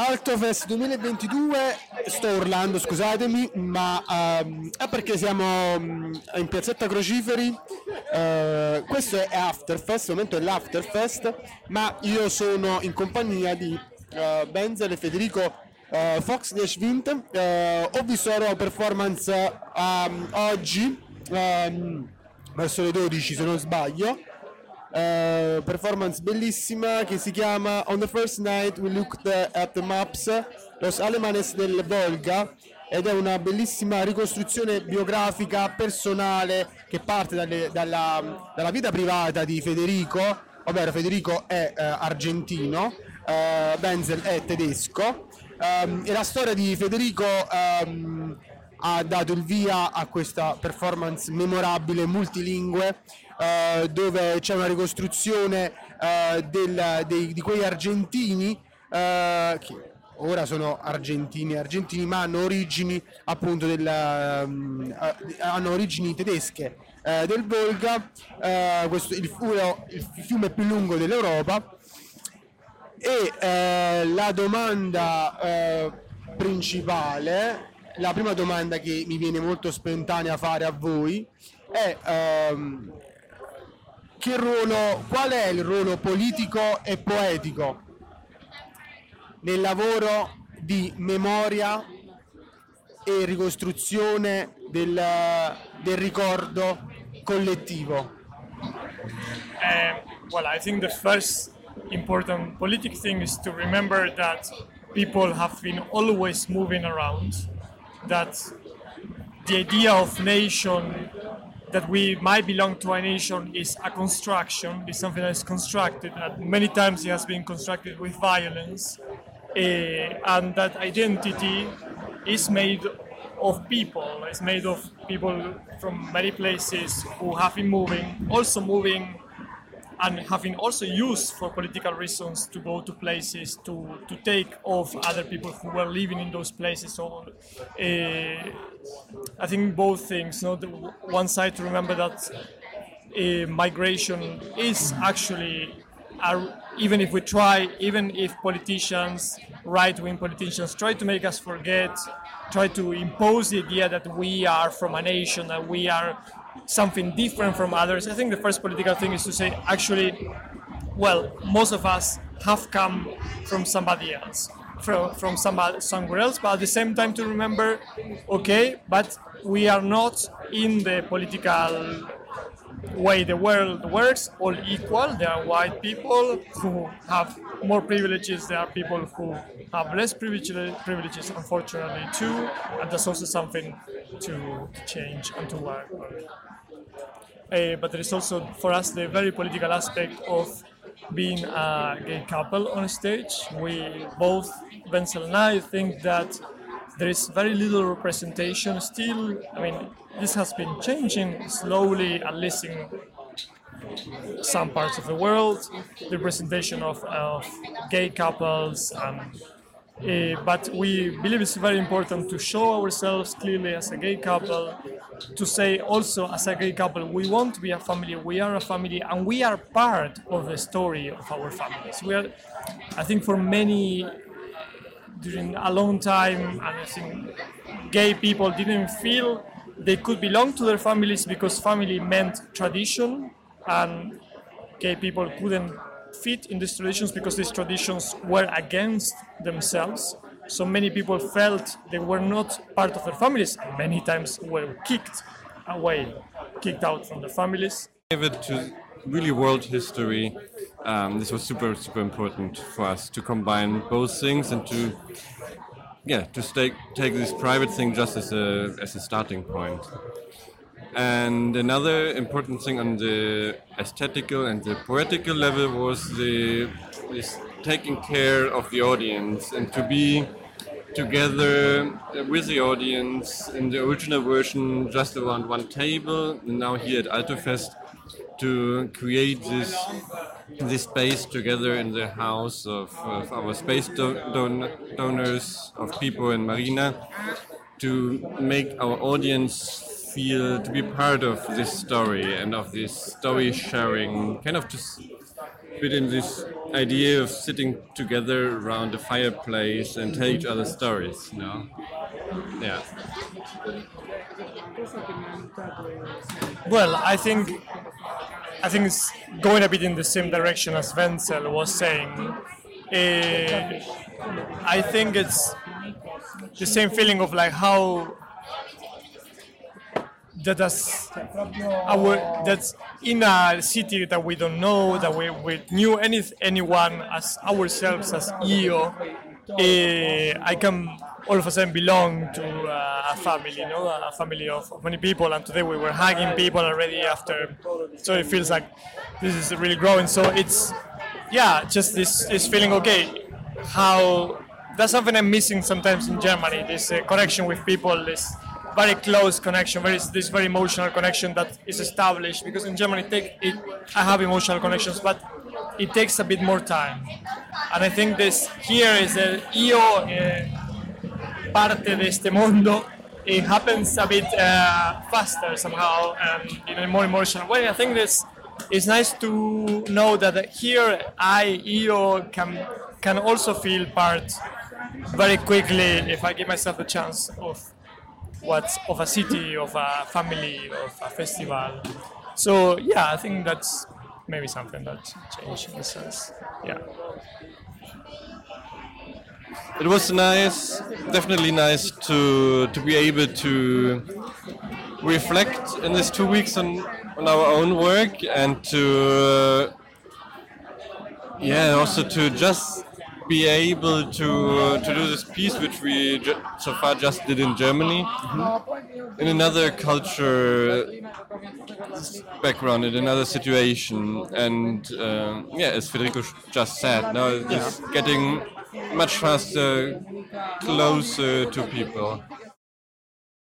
Altofest 2022, sto urlando scusatemi, ma ehm, è perché siamo mm, in piazzetta Crociferi, eh, questo è Afterfest, al momento è l'Afterfest, ma io sono in compagnia di eh, Benzel e Federico eh, Fox di Ashvint, eh, ho visto la loro performance ehm, oggi, ehm, verso le 12 se non sbaglio, performance bellissima che si chiama On the First Night We Looked at the Maps, Los Alemanes del Volga ed è una bellissima ricostruzione biografica personale che parte dalle- dalla, dalla vita privata di Federico, ovvero Federico è eh, argentino, eh, Benzel è tedesco. Ehm, e la storia di Federico ehm, ha dato il via a questa performance memorabile multilingue eh, dove c'è una ricostruzione eh, del- dei- di quei argentini eh, che ora sono argentini argentini ma hanno origini appunto del, ehm, eh, hanno origini tedesche eh, del Volga eh, questo, il, il fiume più lungo dell'Europa. E eh, la domanda principale, la prima domanda che mi viene molto spontanea fare a voi è ehm, che ruolo, qual è il ruolo politico e poetico nel lavoro di memoria e ricostruzione del, del ricordo collettivo? Um, well, I think the first important politic thing is to remember that people have been always moving around, that the idea of nation, that we might belong to a nation, is a construction, is something that is constructed, many times it has been constructed with violence, eh, and that identity is made of people, it's made of people from many places who have been moving, also moving and having also used for political reasons to go to places to, to take off other people who were living in those places. So uh, I think both things. No, the one side to remember that uh, migration is actually, even if we try, even if politicians, right-wing politicians, try to make us forget, try to impose the idea that we are from a nation, that we are something different from others. I think the first political thing is to say, actually, well, most of us have come from somebody else, from, from somebody, somewhere else, but at the same time to remember, okay, but we are not in the political way the world works all equal. There are white people who have more privileges, there are people who have less privilege- privileges, unfortunately, too, and that's also something to change and to work on. Uh, but there is also for us the very political aspect of being a gay couple on stage. We both, Wenzel and I, think that there is very little representation still. I mean, this has been changing slowly, at least in some parts of the world, the representation of, of gay couples and uh, but we believe it's very important to show ourselves clearly as a gay couple, to say also as a gay couple, we want to be a family, we are a family, and we are part of the story of our families. We are, I think, for many, during a long time, and I think gay people didn't feel they could belong to their families because family meant tradition, and gay people couldn't fit in these traditions because these traditions were against themselves. So many people felt they were not part of their families. and Many times were kicked away, kicked out from their families. David, to really world history, um, this was super, super important for us to combine both things and to, yeah, to stay, take this private thing just as a, as a starting point. And another important thing on the aesthetical and the poetical level was the this taking care of the audience and to be together with the audience in the original version just around one table and now here at Altofest to create this this space together in the house of, of our space do- don- donors of people in Marina to make our audience feel to be part of this story and of this story sharing kind of just within this idea of sitting together around the fireplace and tell each other stories. You know? Yeah. Well, I think I think it's going a bit in the same direction as Wenzel was saying. Uh, I think it's the same feeling of like how that us our that's in a city that we don't know that we, we knew any anyone as ourselves as EO uh, I can all of a sudden belong to uh, a family you know a family of, of many people and today we were hugging people already after so it feels like this is really growing so it's yeah just this this feeling okay how that's something I'm missing sometimes in Germany this uh, connection with people this very close connection, very this very emotional connection that is established. Because in Germany, take it, I have emotional connections, but it takes a bit more time. And I think this here is a EO, eh, parte de este mundo. It happens a bit uh, faster somehow in a more emotional way. I think this it's nice to know that here I io can can also feel part very quickly if I give myself the chance of what's of a city, of a family, of a festival. So yeah, I think that's maybe something that changed in a sense. Yeah. It was nice, definitely nice to to be able to reflect in these two weeks on on our own work and to uh, yeah also to just be able to uh, to do this piece which we ju- so far just did in Germany. In another culture background in another situation. And uh, yeah as Federico just said now it's getting much faster closer to people